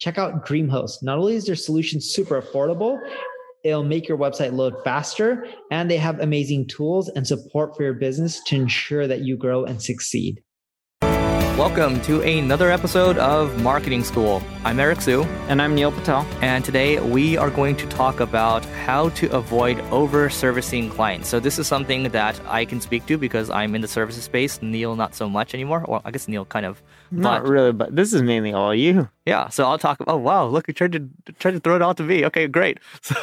Check out DreamHost. Not only is their solution super affordable, it'll make your website load faster, and they have amazing tools and support for your business to ensure that you grow and succeed. Welcome to another episode of Marketing School. I'm Eric Siu. And I'm Neil Patel. And today we are going to talk about how to avoid over servicing clients. So, this is something that I can speak to because I'm in the services space. Neil, not so much anymore. Well, I guess Neil kind of. Not really, but this is mainly all you. Yeah, so I'll talk. About oh wow, look, you tried to tried to throw it all to me. Okay, great. So,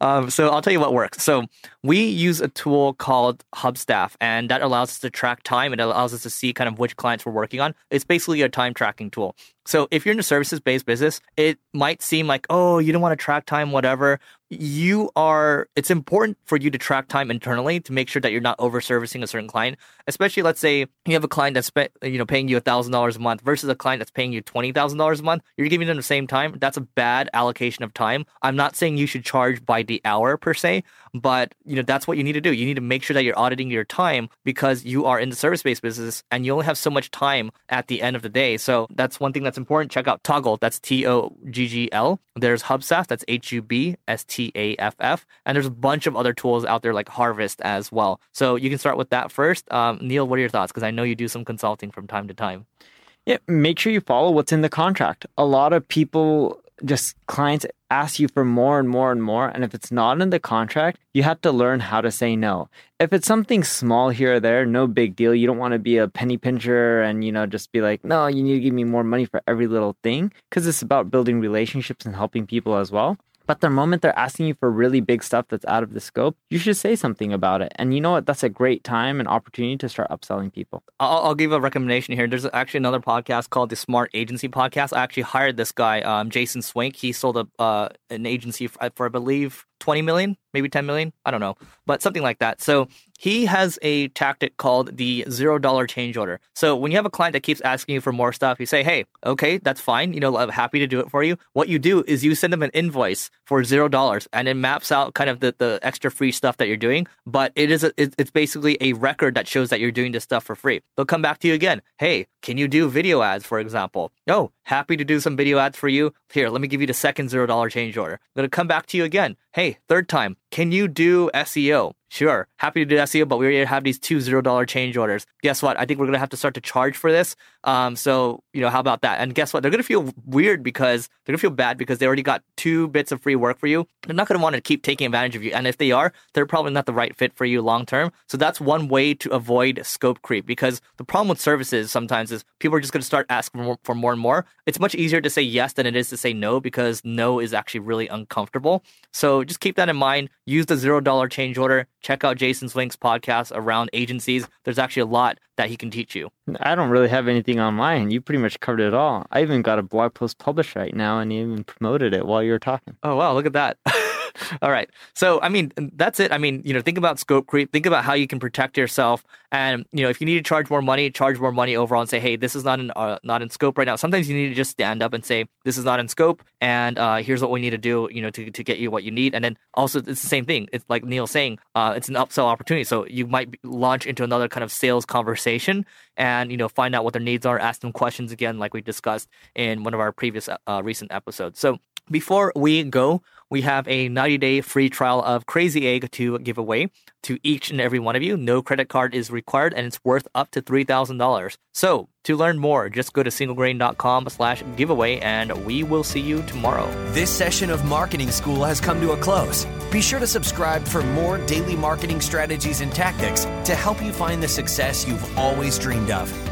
um, so I'll tell you what works. So we use a tool called Hubstaff, and that allows us to track time. It allows us to see kind of which clients we're working on. It's basically a time tracking tool. So if you're in a services based business, it might seem like, oh, you don't want to track time, whatever. You are, it's important for you to track time internally to make sure that you're not over servicing a certain client. Especially, let's say you have a client that's, you know, paying you $1,000 a month versus a client that's paying you $20,000 a month. You're giving them the same time. That's a bad allocation of time. I'm not saying you should charge by the hour per se, but you know that's what you need to do. You need to make sure that you're auditing your time because you are in the service-based business and you only have so much time at the end of the day. So that's one thing that's important. Check out Toggl. That's T O G G L. There's Hubstaff. That's H U B S T A F F. And there's a bunch of other tools out there like Harvest as well. So you can start with that first. Um, Neil, what are your thoughts? Because I know you do some consulting from time to time. Yeah, make sure you follow what's in the contract. A lot of people just clients ask you for more and more and more. And if it's not in the contract, you have to learn how to say no. If it's something small here or there, no big deal. You don't want to be a penny pincher and, you know, just be like, no, you need to give me more money for every little thing because it's about building relationships and helping people as well. But the moment they're asking you for really big stuff that's out of the scope, you should say something about it. And you know what? That's a great time and opportunity to start upselling people. I'll, I'll give a recommendation here. There's actually another podcast called the Smart Agency Podcast. I actually hired this guy, um, Jason Swenk. He sold a uh, an agency for, for I believe 20 million, maybe 10 million. I don't know, but something like that. So he has a tactic called the zero dollar change order. So when you have a client that keeps asking you for more stuff, you say, hey, okay, that's fine. You know, I'm happy to do it for you. What you do is you send them an invoice for zero dollars and it maps out kind of the, the extra free stuff that you're doing. But it is a, it's basically a record that shows that you're doing this stuff for free. They'll come back to you again. Hey, can you do video ads, for example? Oh, happy to do some video ads for you. Here, let me give you the second zero dollar change order. I'm gonna come back to you again. Hey, third time, can you do SEO? Sure, happy to do that but we already have these two zero dollar change orders. Guess what? I think we're gonna have to start to charge for this. Um, so you know, how about that? And guess what? They're gonna feel weird because they're gonna feel bad because they already got two bits of free work for you. They're not gonna want to keep taking advantage of you, and if they are, they're probably not the right fit for you long term. So that's one way to avoid scope creep because the problem with services sometimes is people are just gonna start asking for more, for more and more. It's much easier to say yes than it is to say no because no is actually really uncomfortable. So just keep that in mind. Use the zero dollar change order. Check out Jason Swenk's podcast around agencies. There's actually a lot that he can teach you. I don't really have anything online. You pretty much covered it all. I even got a blog post published right now and even promoted it while you were talking. Oh, wow. Look at that. All right. So, I mean, that's it. I mean, you know, think about scope creep. Think about how you can protect yourself. And you know, if you need to charge more money, charge more money overall, and say, hey, this is not in uh, not in scope right now. Sometimes you need to just stand up and say, this is not in scope, and uh, here's what we need to do, you know, to, to get you what you need. And then also, it's the same thing. It's like Neil saying, uh, it's an upsell opportunity. So you might launch into another kind of sales conversation, and you know, find out what their needs are, ask them questions again, like we discussed in one of our previous uh, recent episodes. So before we go, we have a 90 day free trial of Crazy Egg to give away to each and every one of you. No credit card is required and it's worth up to $3,000. So to learn more, just go to singlegrain.com slash giveaway and we will see you tomorrow. This session of Marketing School has come to a close. Be sure to subscribe for more daily marketing strategies and tactics to help you find the success you've always dreamed of.